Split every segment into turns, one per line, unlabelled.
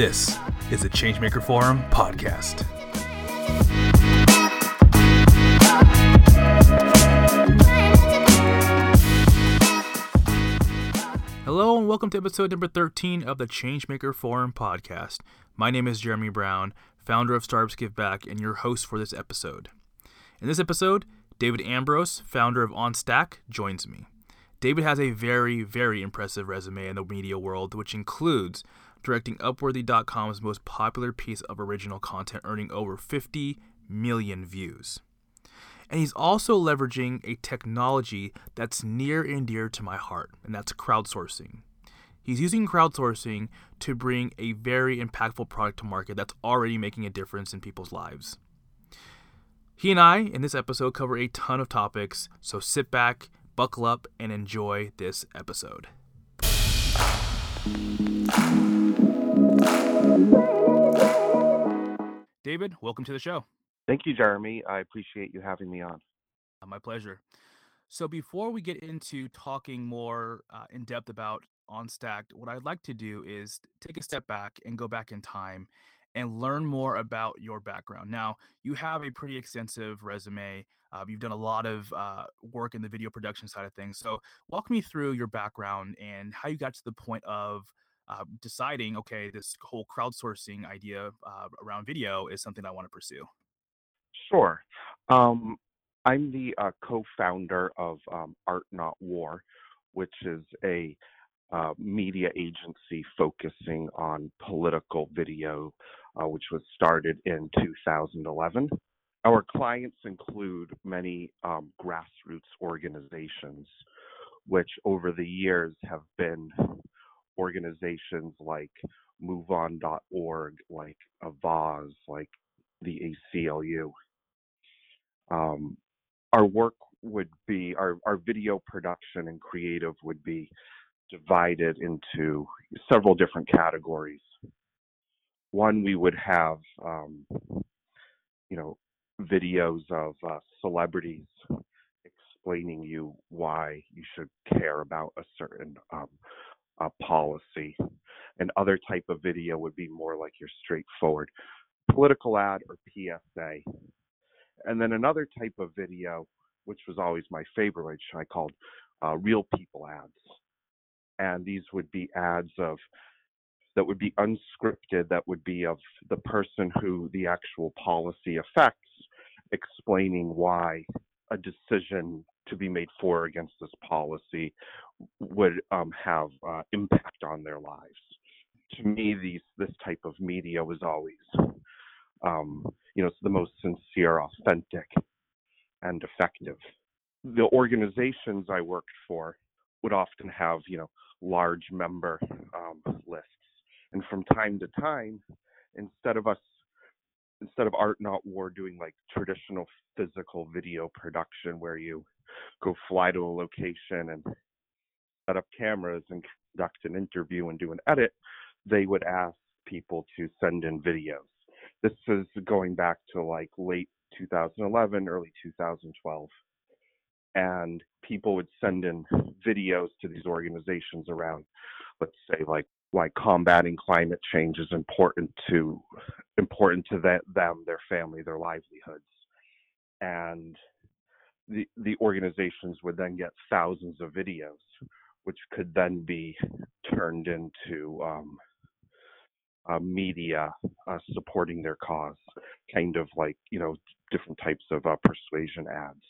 This is the Changemaker Forum podcast. Hello and welcome to episode number 13 of the Changemaker Forum podcast. My name is Jeremy Brown, founder of Startups Give Back, and your host for this episode. In this episode, David Ambrose, founder of OnStack, joins me. David has a very, very impressive resume in the media world, which includes directing Upworthy.com's most popular piece of original content, earning over 50 million views. And he's also leveraging a technology that's near and dear to my heart, and that's crowdsourcing. He's using crowdsourcing to bring a very impactful product to market that's already making a difference in people's lives. He and I, in this episode, cover a ton of topics, so sit back, buckle up, and enjoy this episode. David, welcome to the show.
Thank you, Jeremy. I appreciate you having me on.
Uh, my pleasure. So, before we get into talking more uh, in depth about OnStack, what I'd like to do is take a step back and go back in time and learn more about your background. Now, you have a pretty extensive resume. Uh, you've done a lot of uh, work in the video production side of things. So, walk me through your background and how you got to the point of uh, deciding, okay, this whole crowdsourcing idea uh, around video is something I want to pursue.
Sure. Um, I'm the uh, co-founder of um, Art Not War, which is a uh, media agency focusing on political video, uh, which was started in 2011. Our clients include many um, grassroots organizations, which over the years have been organizations like MoveOn.org, like Avaaz, like the ACLU. Um, our work would be, our, our video production and creative would be divided into several different categories. One, we would have, um, you know, videos of uh, celebrities explaining you why you should care about a certain um, policy. And other type of video would be more like your straightforward political ad or PSA. And then another type of video, which was always my favorite, which I called uh, real people ads. And these would be ads of that would be unscripted, that would be of the person who the actual policy affects, explaining why a decision to be made for or against this policy would um, have uh, impact on their lives. To me, these this type of media was always, um, you know, it's the most sincere, authentic, and effective. The organizations I worked for would often have, you know, large member um, lists, and from time to time, instead of us instead of art not war doing like traditional physical video production where you go fly to a location and set up cameras and conduct an interview and do an edit, they would ask people to send in videos. This is going back to like late 2011, early 2012. And people would send in videos to these organizations around, let's say, like why combating climate change is important to important to them, their family, their livelihoods. And the the organizations would then get thousands of videos, which could then be turned into um, uh, media uh, supporting their cause, kind of like you know different types of uh, persuasion ads.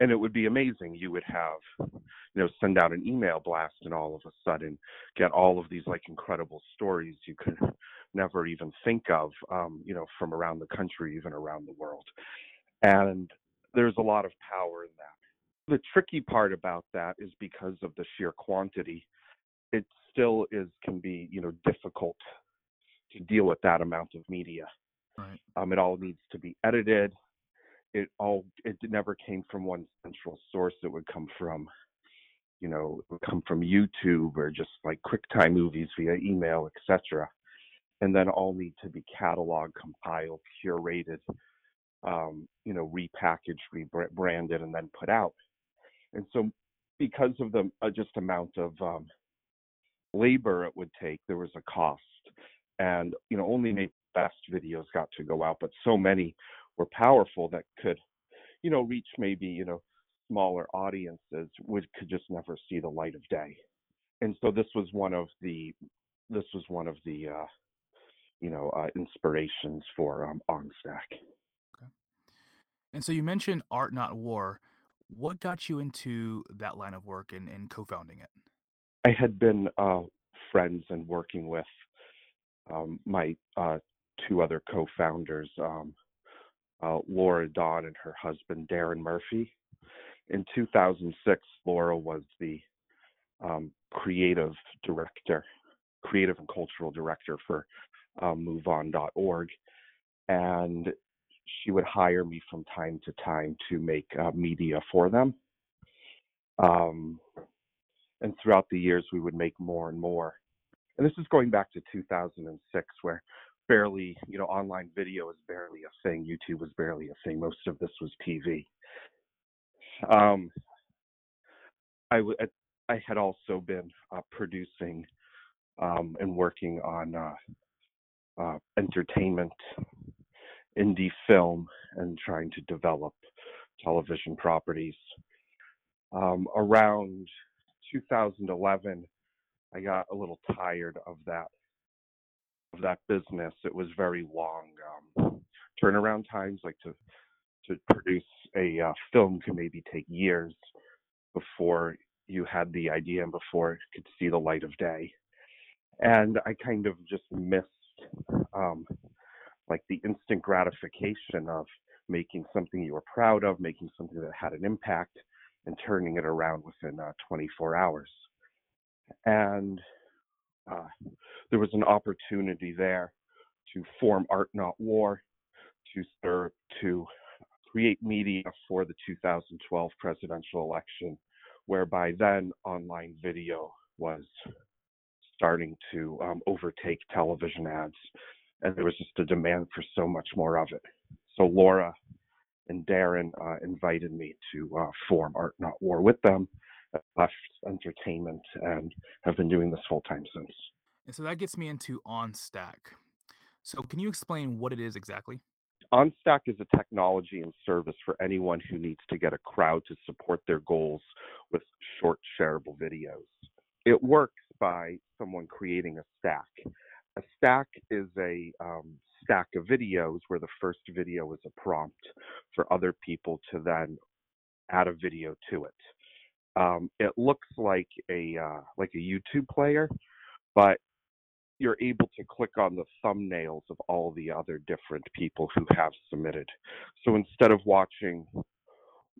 And it would be amazing. You would have, you know, send out an email blast, and all of a sudden get all of these like incredible stories you could never even think of, um, you know, from around the country, even around the world. And there's a lot of power in that. The tricky part about that is because of the sheer quantity, it still is can be, you know, difficult to deal with that amount of media.
Right.
Um, it all needs to be edited. It all it never came from one central source. It would come from, you know, it would come from YouTube or just like QuickTime movies via email, etc. And then all need to be cataloged, compiled, curated, um, you know, repackaged, rebranded, and then put out. And so, because of the uh, just amount of um, labor it would take, there was a cost. and you know only maybe best videos got to go out, but so many were powerful that could you know reach maybe you know smaller audiences would could just never see the light of day. And so this was one of the this was one of the uh, you know uh, inspirations for um, OnStack.
And so you mentioned Art Not War. What got you into that line of work and, and co-founding it?
I had been uh, friends and working with um, my uh, two other co-founders, um, uh, Laura Dawn and her husband Darren Murphy. In 2006, Laura was the um, creative director, creative and cultural director for um, MoveOn.org, and she would hire me from time to time to make uh, media for them. Um, and throughout the years, we would make more and more. And this is going back to 2006, where barely, you know, online video was barely a thing. YouTube was barely a thing. Most of this was TV. Um, I, w- I had also been uh, producing um, and working on uh, uh, entertainment, indie film, and trying to develop television properties. Um, around 2011, I got a little tired of that of that business. It was very long um, turnaround times. Like to to produce a uh, film can maybe take years before you had the idea and before it could see the light of day. And I kind of just missed um, like the instant gratification of making something you were proud of, making something that had an impact, and turning it around within uh, 24 hours. And uh, there was an opportunity there to form Art Not War, to serve, to create media for the 2012 presidential election, whereby then online video was starting to um, overtake television ads, and there was just a demand for so much more of it. So Laura and Darren uh, invited me to uh, form Art Not War with them, left entertainment, and have been doing this full time since.
And so that gets me into OnStack. So can you explain what it is exactly?
OnStack is a technology and service for anyone who needs to get a crowd to support their goals with short shareable videos. It works by someone creating a stack. A stack is a um, stack of videos where the first video is a prompt for other people to then add a video to it. Um, it looks like a uh, like a YouTube player, but you're able to click on the thumbnails of all the other different people who have submitted. So instead of watching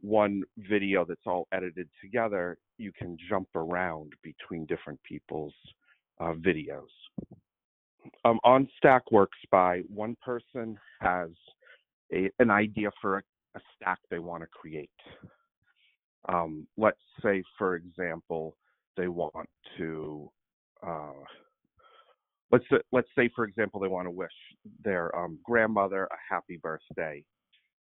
one video that's all edited together, you can jump around between different people's uh, videos. Um, OnStack works by one person has a, an idea for a, a stack they want to create. Um, let's say, for example, they want to uh, let's let's say for example they want to wish their um, grandmother a happy birthday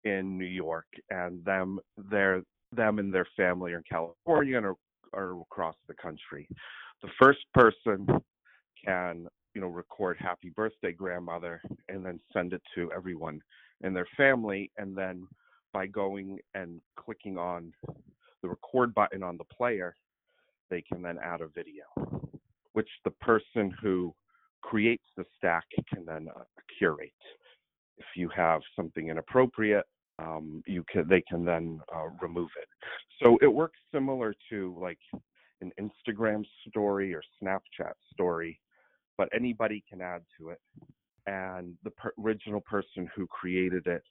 in New York and them their them and their family are in California or, are across the country. The first person can you know record happy birthday grandmother and then send it to everyone in their family and then by going and clicking on the record button on the player they can then add a video which the person who creates the stack can then uh, curate. If you have something inappropriate, um, you can they can then uh, remove it. So it works similar to like an Instagram story or Snapchat story, but anybody can add to it, and the per- original person who created it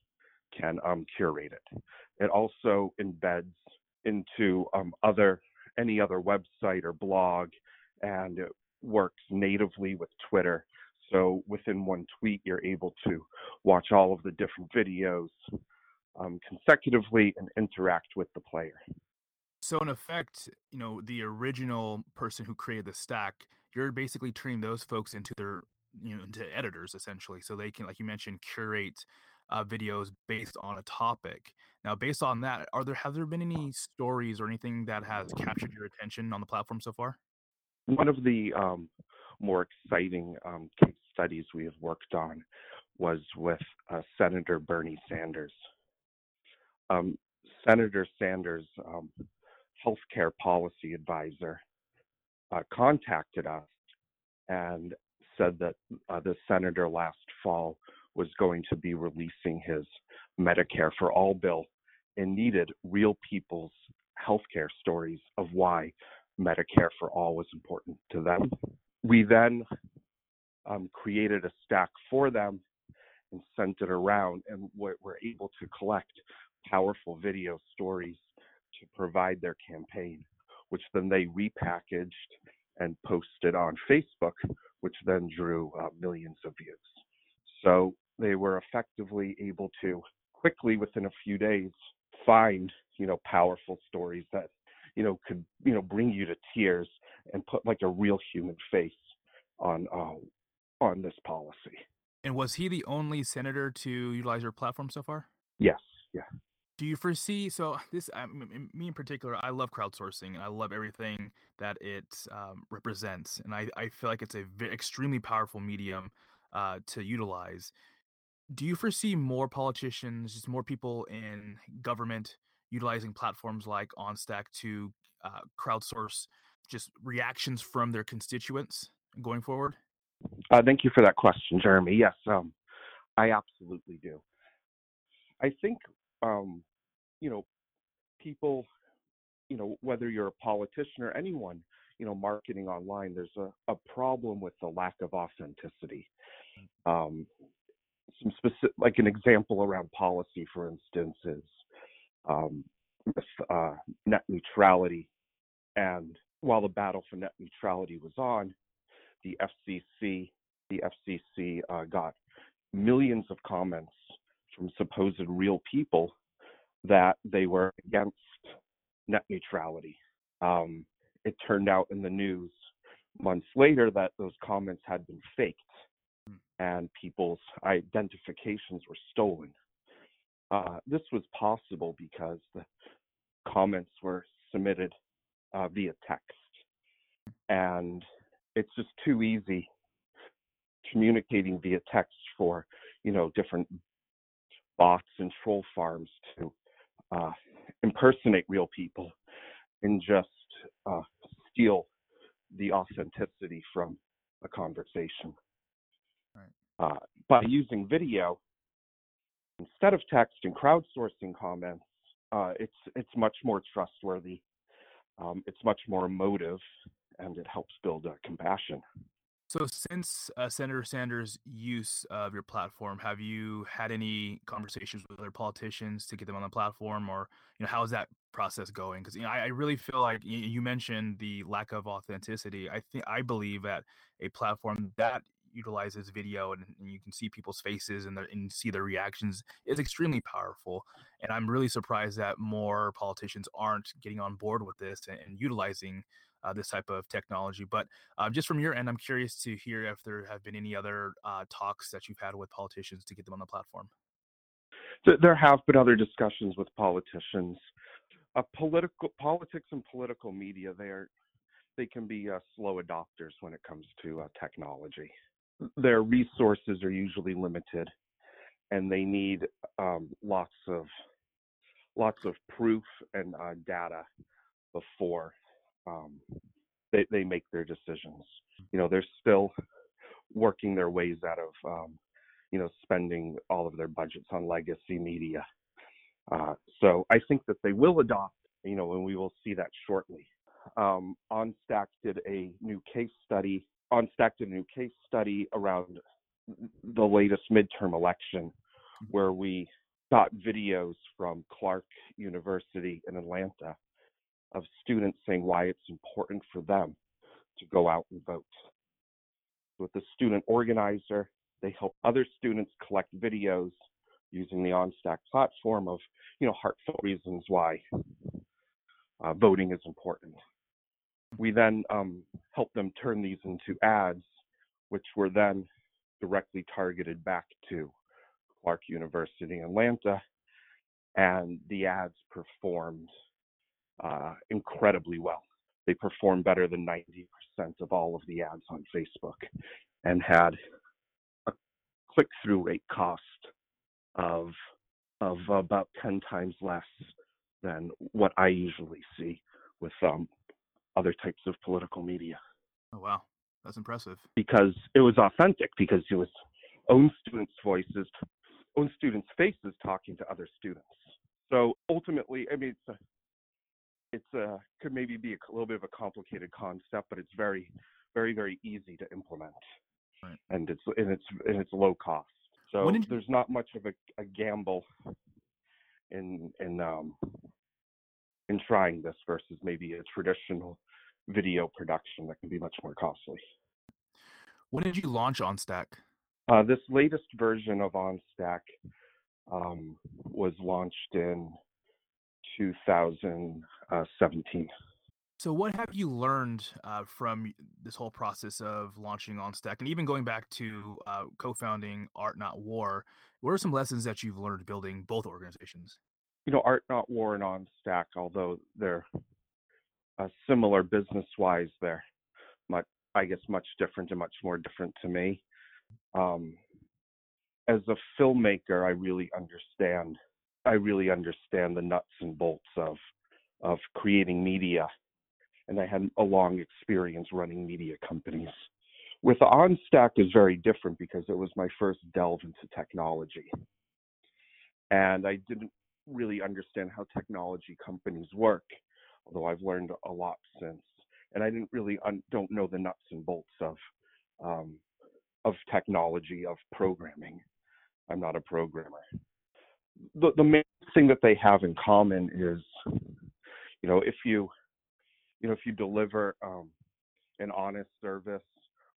can um, curate it. It also embeds into um, other any other website or blog, and it works natively with Twitter. So within one tweet, you're able to watch all of the different videos um, consecutively and interact with the player.
So in effect, you know, the original person who created the stack, you're basically turning those folks into their, you know, into editors essentially, so they can, like you mentioned, curate uh, videos based on a topic. Now, based on that, are there have there been any stories or anything that has captured your attention on the platform so far?
one of the um, more exciting um, case studies we have worked on was with uh, Senator Bernie Sanders. Um, Senator Sanders' um, healthcare policy advisor uh, contacted us and said that uh, the senator last fall was going to be releasing his Medicare for All bill and needed real people's healthcare stories of why Medicare for All was important to them. We then um, created a stack for them and sent it around, and we're able to collect powerful video stories to provide their campaign, which then they repackaged and posted on Facebook, which then drew uh, millions of views. So they were effectively able to quickly, within a few days, find you know powerful stories that you know could you know bring you to tears and put like a real human face on uh, on this policy.
And was he the only senator to utilize your platform so far?
Yes. Yeah.
Do you foresee so this? I me in particular, I love crowdsourcing and I love everything that it um, represents, and I, I feel like it's a v- extremely powerful medium uh, to utilize. Do you foresee more politicians, just more people in government utilizing platforms like OnStack to uh, crowdsource just reactions from their constituents going forward?
Uh, thank you for that question, Jeremy. Yes, um, I absolutely do. I think, um, you know, people, you know, whether you're a politician or anyone, you know, marketing online, there's a, a problem with the lack of authenticity. Um, some specific, like an example around policy, for instance, is um, with uh, net neutrality. And while the battle for net neutrality was on, the FCC, the FCC uh, got millions of comments from supposed real people that they were against net neutrality. Um, it turned out in the news months later that those comments had been faked hmm. and people's identifications were stolen. Uh, this was possible because the comments were submitted uh, via text. And it's just too easy communicating via text for, you know, different bots and troll farms to uh, impersonate real people and just uh, steal the authenticity from a conversation. Right. Uh, by using video, instead of text and crowdsourcing comments, uh, it's it's much more trustworthy. Um, it's much more emotive, and it helps build compassion.
So, since uh, Senator Sanders' use of your platform, have you had any conversations with other politicians to get them on the platform, or you know, how is that process going? Because you know, I, I, really feel like you, mentioned the lack of authenticity. I think I believe that a platform that utilizes video and, and you can see people's faces and, and see their reactions is extremely powerful. And I'm really surprised that more politicians aren't getting on board with this and, and utilizing uh, this type of technology. But uh, just from your end, I'm curious to hear if there have been any other uh, talks that you've had with politicians to get them on the platform.
There have been other discussions with politicians. Political politics and political media, they are they can be uh, slow adopters when it comes to uh, technology their resources are usually limited, and they need um, lots of lots of proof and uh, data before um, they, they make their decisions. You know, they're still working their ways out of um, you know spending all of their budgets on legacy media. Uh, so I think that they will adopt. You know, and we will see that shortly. Um, OnStack did a new case study OnStack did a new case study around the latest midterm election where we got videos from Clark University in Atlanta of students saying why it's important for them to go out and vote. With the student organizer, they help other students collect videos using the OnStack platform of, you know, heartfelt reasons why uh, voting is important. We then um, helped them turn these into ads, which were then directly targeted back to Clark University in Atlanta, and the ads performed uh, incredibly well. They performed better than 90% of all of the ads on Facebook and had a click-through rate cost of of about 10 times less than what I usually see with um, other types of political media.
Oh wow, that's impressive.
Because it was authentic, because it was own students' voices, own students' faces talking to other students. So ultimately, I mean, it's a, it's a could maybe be a little bit of a complicated concept, but it's very, very, very easy to implement,
right.
and it's and it's and it's low cost. So
you...
there's not much of a, a gamble in in um, in trying this versus maybe a traditional video production that can be much more costly.
When did you launch OnStack?
Uh, this latest version of OnStack um, was launched in 2017.
So, what have you learned uh, from this whole process of launching OnStack, and even going back to uh, co-founding Art Not War? What are some lessons that you've learned building both organizations?
You know, Art Not War and OnStack, although they're uh, similar business-wise, they're much, I guess, much different and much more different to me. Um, as a filmmaker, I really understand. I really understand the nuts and bolts of of creating media, and I had a long experience running media companies. With OnStack is very different because it was my first delve into technology, and I didn't really understand how technology companies work, although I've learned a lot since. And I didn't really un- don't know the nuts and bolts of um, of technology of programming. I'm not a programmer. The the main thing that they have in common is, you know, if you, you know, if you deliver um, an honest service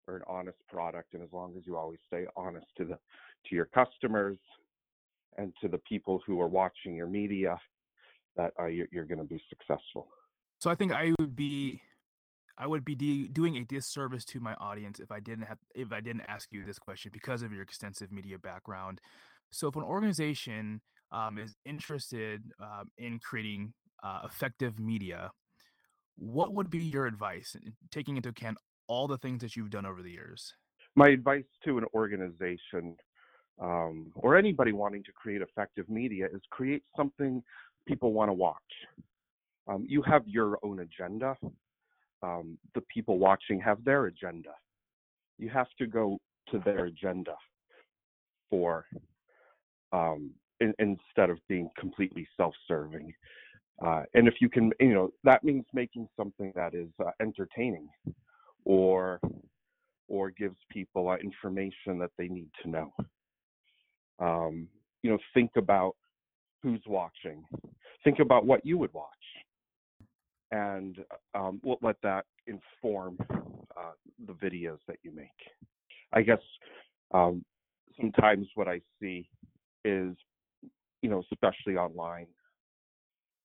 or an honest product, and as long as you always stay honest to the to your customers and to the people who are watching your media, that uh, you're, you're going to be successful.
So I think I would be I would be de- doing a disservice to my audience if I didn't have if I didn't ask you this question because of your extensive media background. So, if an organization um, is interested um, in creating uh, effective media, what would be your advice, taking into account all the things that you've done over the years?
My advice to an organization um, or anybody wanting to create effective media is create something people want to watch. Um, you have your own agenda um, the people watching have their agenda. You have to go to their agenda for um, in, instead of being completely self-serving. Uh, and if you can, you know, that means making something that is uh, entertaining, or or gives people uh, information that they need to know. Um, you know, think about who's watching. Think about what you would watch and um, we'll let that inform uh, the videos that you make. I guess um, sometimes what I see is, you know, especially online,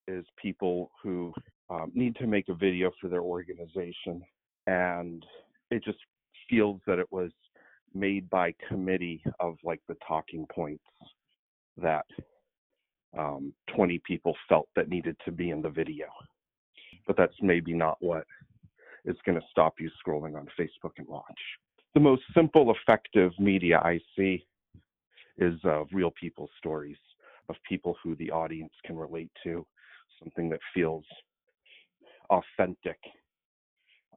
is people who um, need to make a video for their organization, and it just feels that it was made by committee of like the talking points that um, 20 people felt that needed to be in the video but that's maybe not what is going to stop you scrolling on Facebook and watch. The most simple, effective media I see is uh, real people stories of people who the audience can relate to, something that feels authentic,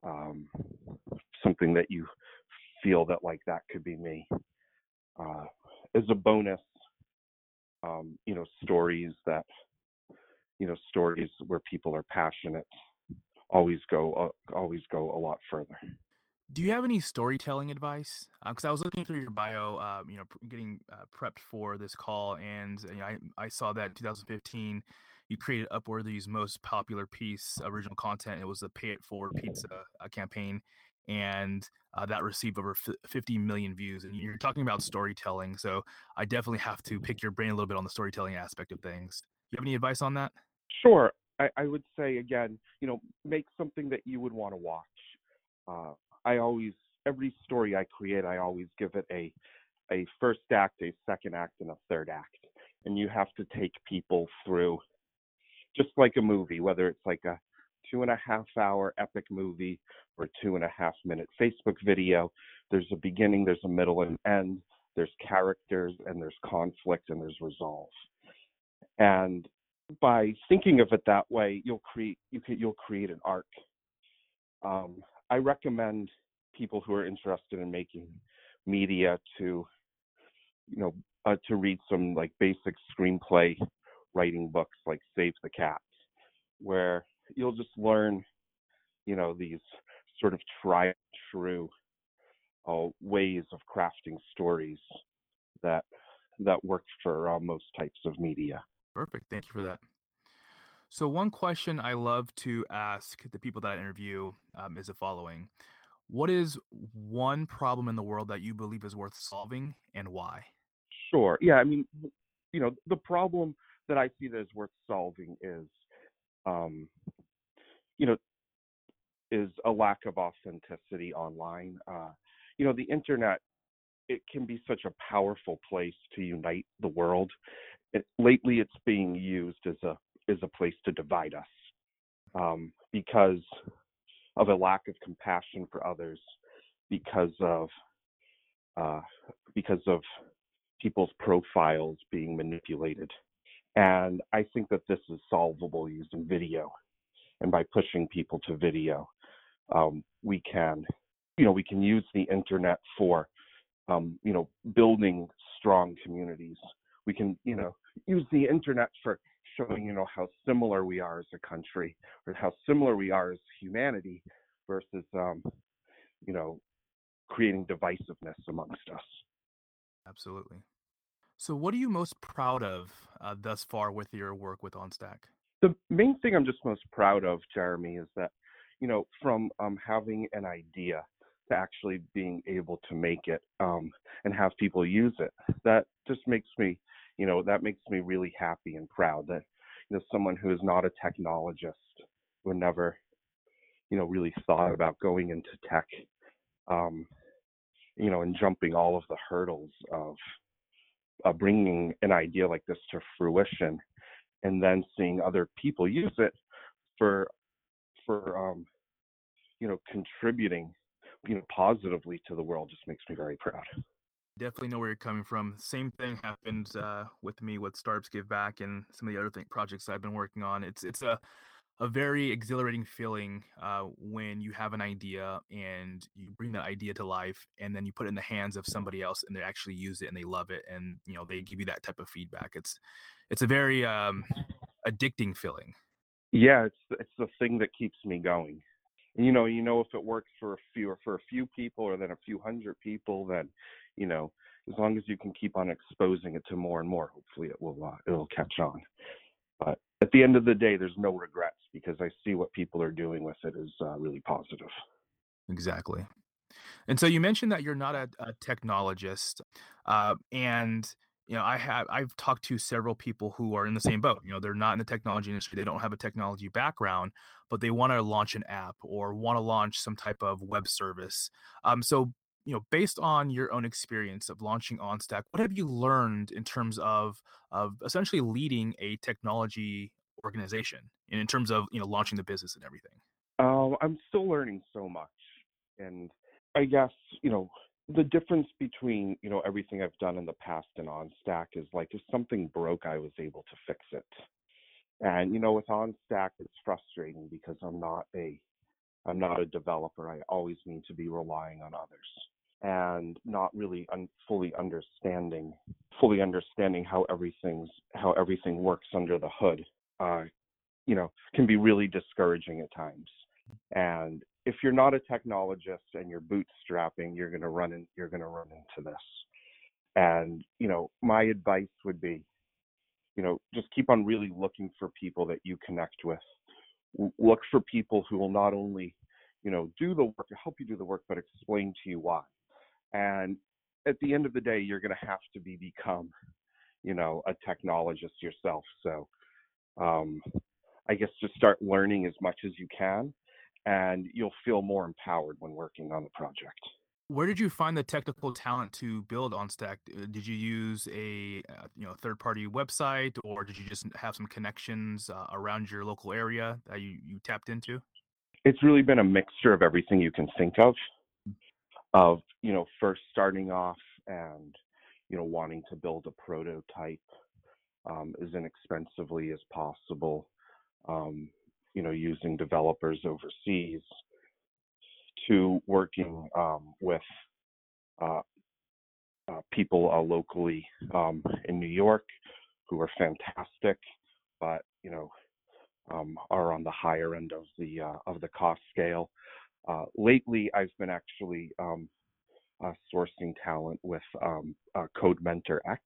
um, something that you feel that like that could be me. Uh, as a bonus, um, you know, stories that you know stories where people are passionate always go uh, always go a lot further
do you have any storytelling advice because uh, i was looking through your bio uh, you know getting uh, prepped for this call and you know, I, I saw that in 2015 you created upworthy's most popular piece original content it was the pay it forward pizza uh, campaign and uh, that received over 50 million views and you're talking about storytelling so i definitely have to pick your brain a little bit on the storytelling aspect of things you have any advice on that?
Sure. I, I would say again, you know, make something that you would want to watch. Uh, I always, every story I create, I always give it a, a first act, a second act, and a third act. And you have to take people through, just like a movie, whether it's like a two and a half hour epic movie or two and a half minute Facebook video. There's a beginning, there's a middle, and end. there's characters, and there's conflict, and there's resolve. And by thinking of it that way, you'll create you can, you'll create an arc. Um, I recommend people who are interested in making media to, you know, uh, to read some like basic screenplay writing books like Save the Cats, where you'll just learn, you know, these sort of tried true uh, ways of crafting stories that that work for uh, most types of media.
Perfect. Thank you for that. So, one question I love to ask the people that I interview um, is the following What is one problem in the world that you believe is worth solving and why?
Sure. Yeah. I mean, you know, the problem that I see that is worth solving is, um, you know, is a lack of authenticity online. Uh, you know, the internet it can be such a powerful place to unite the world. It, lately, it's being used as a as a place to divide us um, because of a lack of compassion for others, because of uh, because of people's profiles being manipulated. And I think that this is solvable using video. And by pushing people to video, um, we can, you know, we can use the internet for, um, you know, building strong communities. We can, you know, use the internet for showing, you know, how similar we are as a country or how similar we are as humanity versus, um, you know, creating divisiveness amongst us.
Absolutely. So, what are you most proud of uh, thus far with your work with OnStack?
The main thing I'm just most proud of, Jeremy, is that, you know, from um, having an idea to actually being able to make it um, and have people use it, that just makes me, you know, that makes me really happy and proud that, you know, someone who is not a technologist would never, you know, really thought about going into tech, um, you know, and jumping all of the hurdles of uh, bringing an idea like this to fruition and then seeing other people use it for for um, you know contributing you know positively to the world just makes me very proud.
Definitely know where you're coming from. Same thing happened uh, with me with startups give back and some of the other thing, projects i've been working on. It's it's a a very exhilarating feeling uh, when you have an idea and you bring that idea to life and then you put it in the hands of somebody else and they actually use it and they love it and you know they give you that type of feedback. It's it's a very um, addicting feeling.
Yeah it's it's the thing that keeps me going. You know you know if it works for a few or for a few people or then a few hundred people then you know as long as you can keep on exposing it to more and more hopefully it will uh, it'll catch on but at the end of the day, there's no regrets because I see what people are doing with it is uh, really positive.
Exactly. And so you mentioned that you're not a, a technologist, uh, and you know I have I've talked to several people who are in the same boat. You know, they're not in the technology industry, they don't have a technology background, but they want to launch an app or want to launch some type of web service. Um, so you know, based on your own experience of launching OnStack, what have you learned in terms of of essentially leading a technology organization and in terms of you know launching the business and everything?
Um, I'm still learning so much, and I guess you know the difference between you know everything I've done in the past and OnStack is like if something broke, I was able to fix it. And you know, with OnStack, it's frustrating because I'm not a I'm not a developer. I always need to be relying on others and not really un- fully understanding fully understanding how everything's how everything works under the hood uh, you know can be really discouraging at times. And if you're not a technologist and you're bootstrapping you're going to run in you're going to run into this. And you know my advice would be you know just keep on really looking for people that you connect with. Look for people who will not only you know do the work help you do the work but explain to you why and at the end of the day, you're going to have to be become, you know, a technologist yourself. So um, I guess just start learning as much as you can, and you'll feel more empowered when working on the project.
Where did you find the technical talent to build OnStack? Uh, did you use a uh, you know third party website, or did you just have some connections uh, around your local area that you, you tapped into?
It's really been a mixture of everything you can think of of you know first starting off and you know, wanting to build a prototype um, as inexpensively as possible, um, you know, using developers overseas, to working um, with uh, uh, people uh, locally um, in New York who are fantastic, but you know, um, are on the higher end of the uh, of the cost scale. Uh, lately, I've been actually um, uh, sourcing talent with um, uh, Codementor X,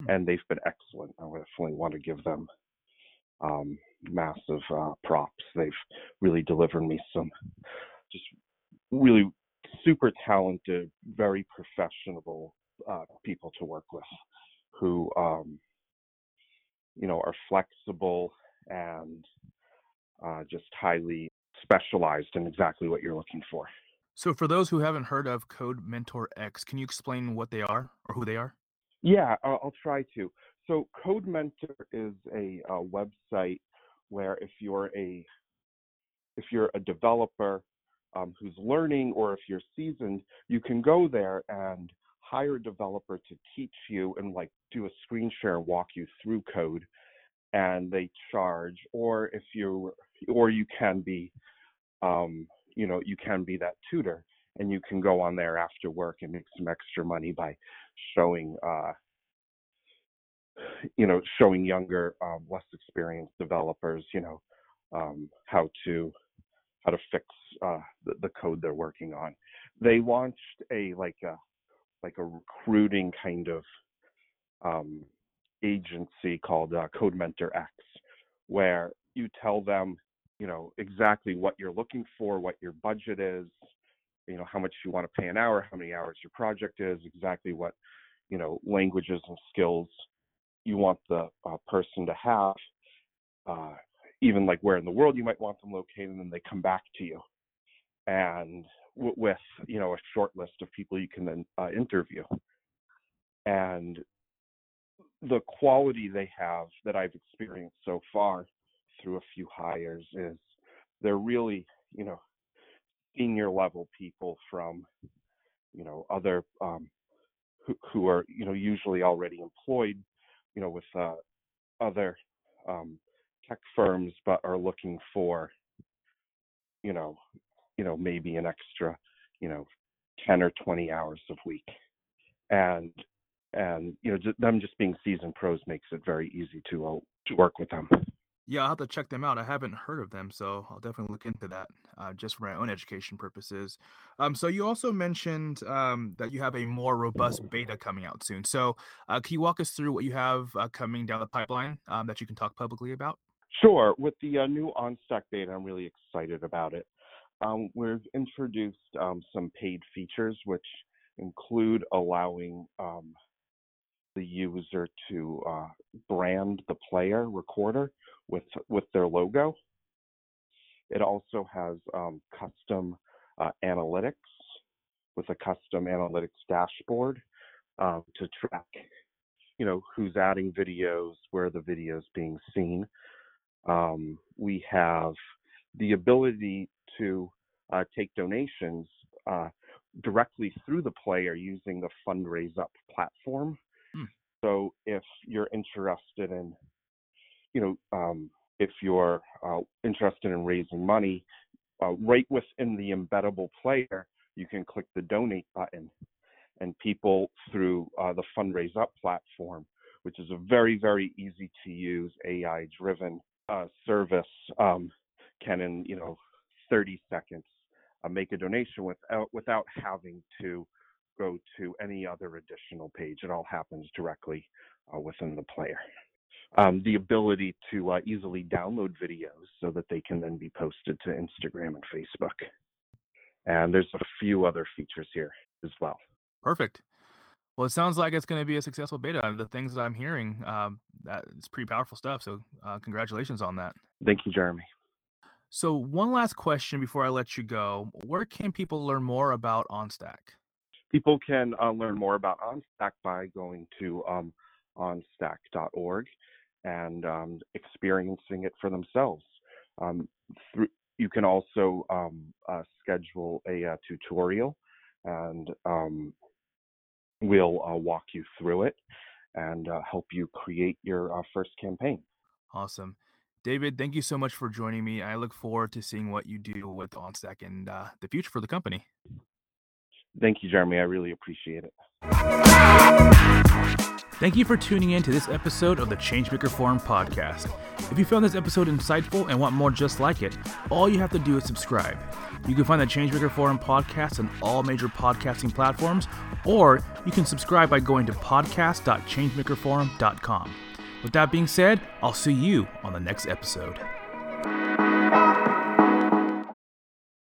hmm. and they've been excellent. I definitely want to give them um, massive uh, props. They've really delivered me some just really super talented, very professional uh, people to work with who, um, you know, are flexible and uh, just highly specialized in exactly what you're looking for.
So, for those who haven't heard of Codementor X, can you explain what they are or who they are?
Yeah, I'll try to. So, Codementor is a, a website where if you're a if you're a developer um, who's learning or if you're seasoned, you can go there and hire a developer to teach you and like do a screen share and walk you through code and they charge or if you or you can be um, you know you can be that tutor and you can go on there after work and make some extra money by showing uh, you know showing younger um, less experienced developers you know um, how to how to fix uh, the, the, code they're working on. They launched a like a like a recruiting kind of um, agency called uh, Codementor X, where you tell them, you know, exactly what you're looking for, what your budget is, you know, how much you want to pay an hour, how many hours your project is, exactly what, you know, languages and skills you want the uh, person to have, uh, even like where in the world you might want them located, and then they come back to you, and w- with you know a short list of people you can then uh, interview, and the quality they have that I've experienced so far through a few hires is they're really, you know, senior level people from, you know, other um, who, who are, you know, usually already employed, you know, with uh, other um, tech firms, but are looking for, you know, you know, maybe an extra, you know, 10 or 20 hours a week. And and you know them just being seasoned pros makes it very easy to uh, to work with them.
Yeah, I'll have to check them out. I haven't heard of them, so I'll definitely look into that uh, just for my own education purposes. Um, so you also mentioned um, that you have a more robust beta coming out soon. So uh, can you walk us through what you have uh, coming down the pipeline um, that you can talk publicly about?
Sure. With the uh, new OnStack beta, I'm really excited about it. Um, we've introduced um, some paid features, which include allowing um, the user to uh, brand the player recorder with with their logo. It also has um, custom uh, analytics with a custom analytics dashboard uh, to track, you know, who's adding videos, where the video is being seen. Um, we have the ability to uh, take donations uh, directly through the player using the FundRaiseUp platform. So if you're interested in, you know, um, if you're uh, interested in raising money, uh, right within the embeddable player, you can click the donate button, and people through uh, the FundRaiseUp platform, which is a very very easy to use AI driven uh, service, um, can in you know 30 seconds uh, make a donation without without having to go to any other additional page. It all happens directly uh, within the player. Um, the ability to uh, easily download videos so that they can then be posted to Instagram and Facebook. And there's a few other features here as well.
Perfect. Well, it sounds like it's going to be a successful beta. The things that I'm hearing, um, that it's pretty powerful stuff. So, uh, congratulations on that.
Thank you, Jeremy.
So, one last question before I let you go: Where can people learn more about OnStack?
People can uh, learn more about OnStack by going to um, onstack.org and um, experiencing it for themselves. Um, you can also um, uh, schedule a, a, uh, tutorial and um, we'll uh, walk you through it and uh, help you create your uh, first campaign.
Awesome. David, thank you so much for joining me. I look forward to seeing what you do with OnStack and the future for the company.
Thank you, Jeremy. I really appreciate it.
Thank you for tuning in to this episode of the Changemaker Forum podcast. If you found this episode insightful and want more just like it, all you have to do is subscribe. You can find the Changemaker Forum podcast on all major podcasting platforms, or you can subscribe by going to podcast.changemakerforum.com. With that being said, I'll see you on the next episode.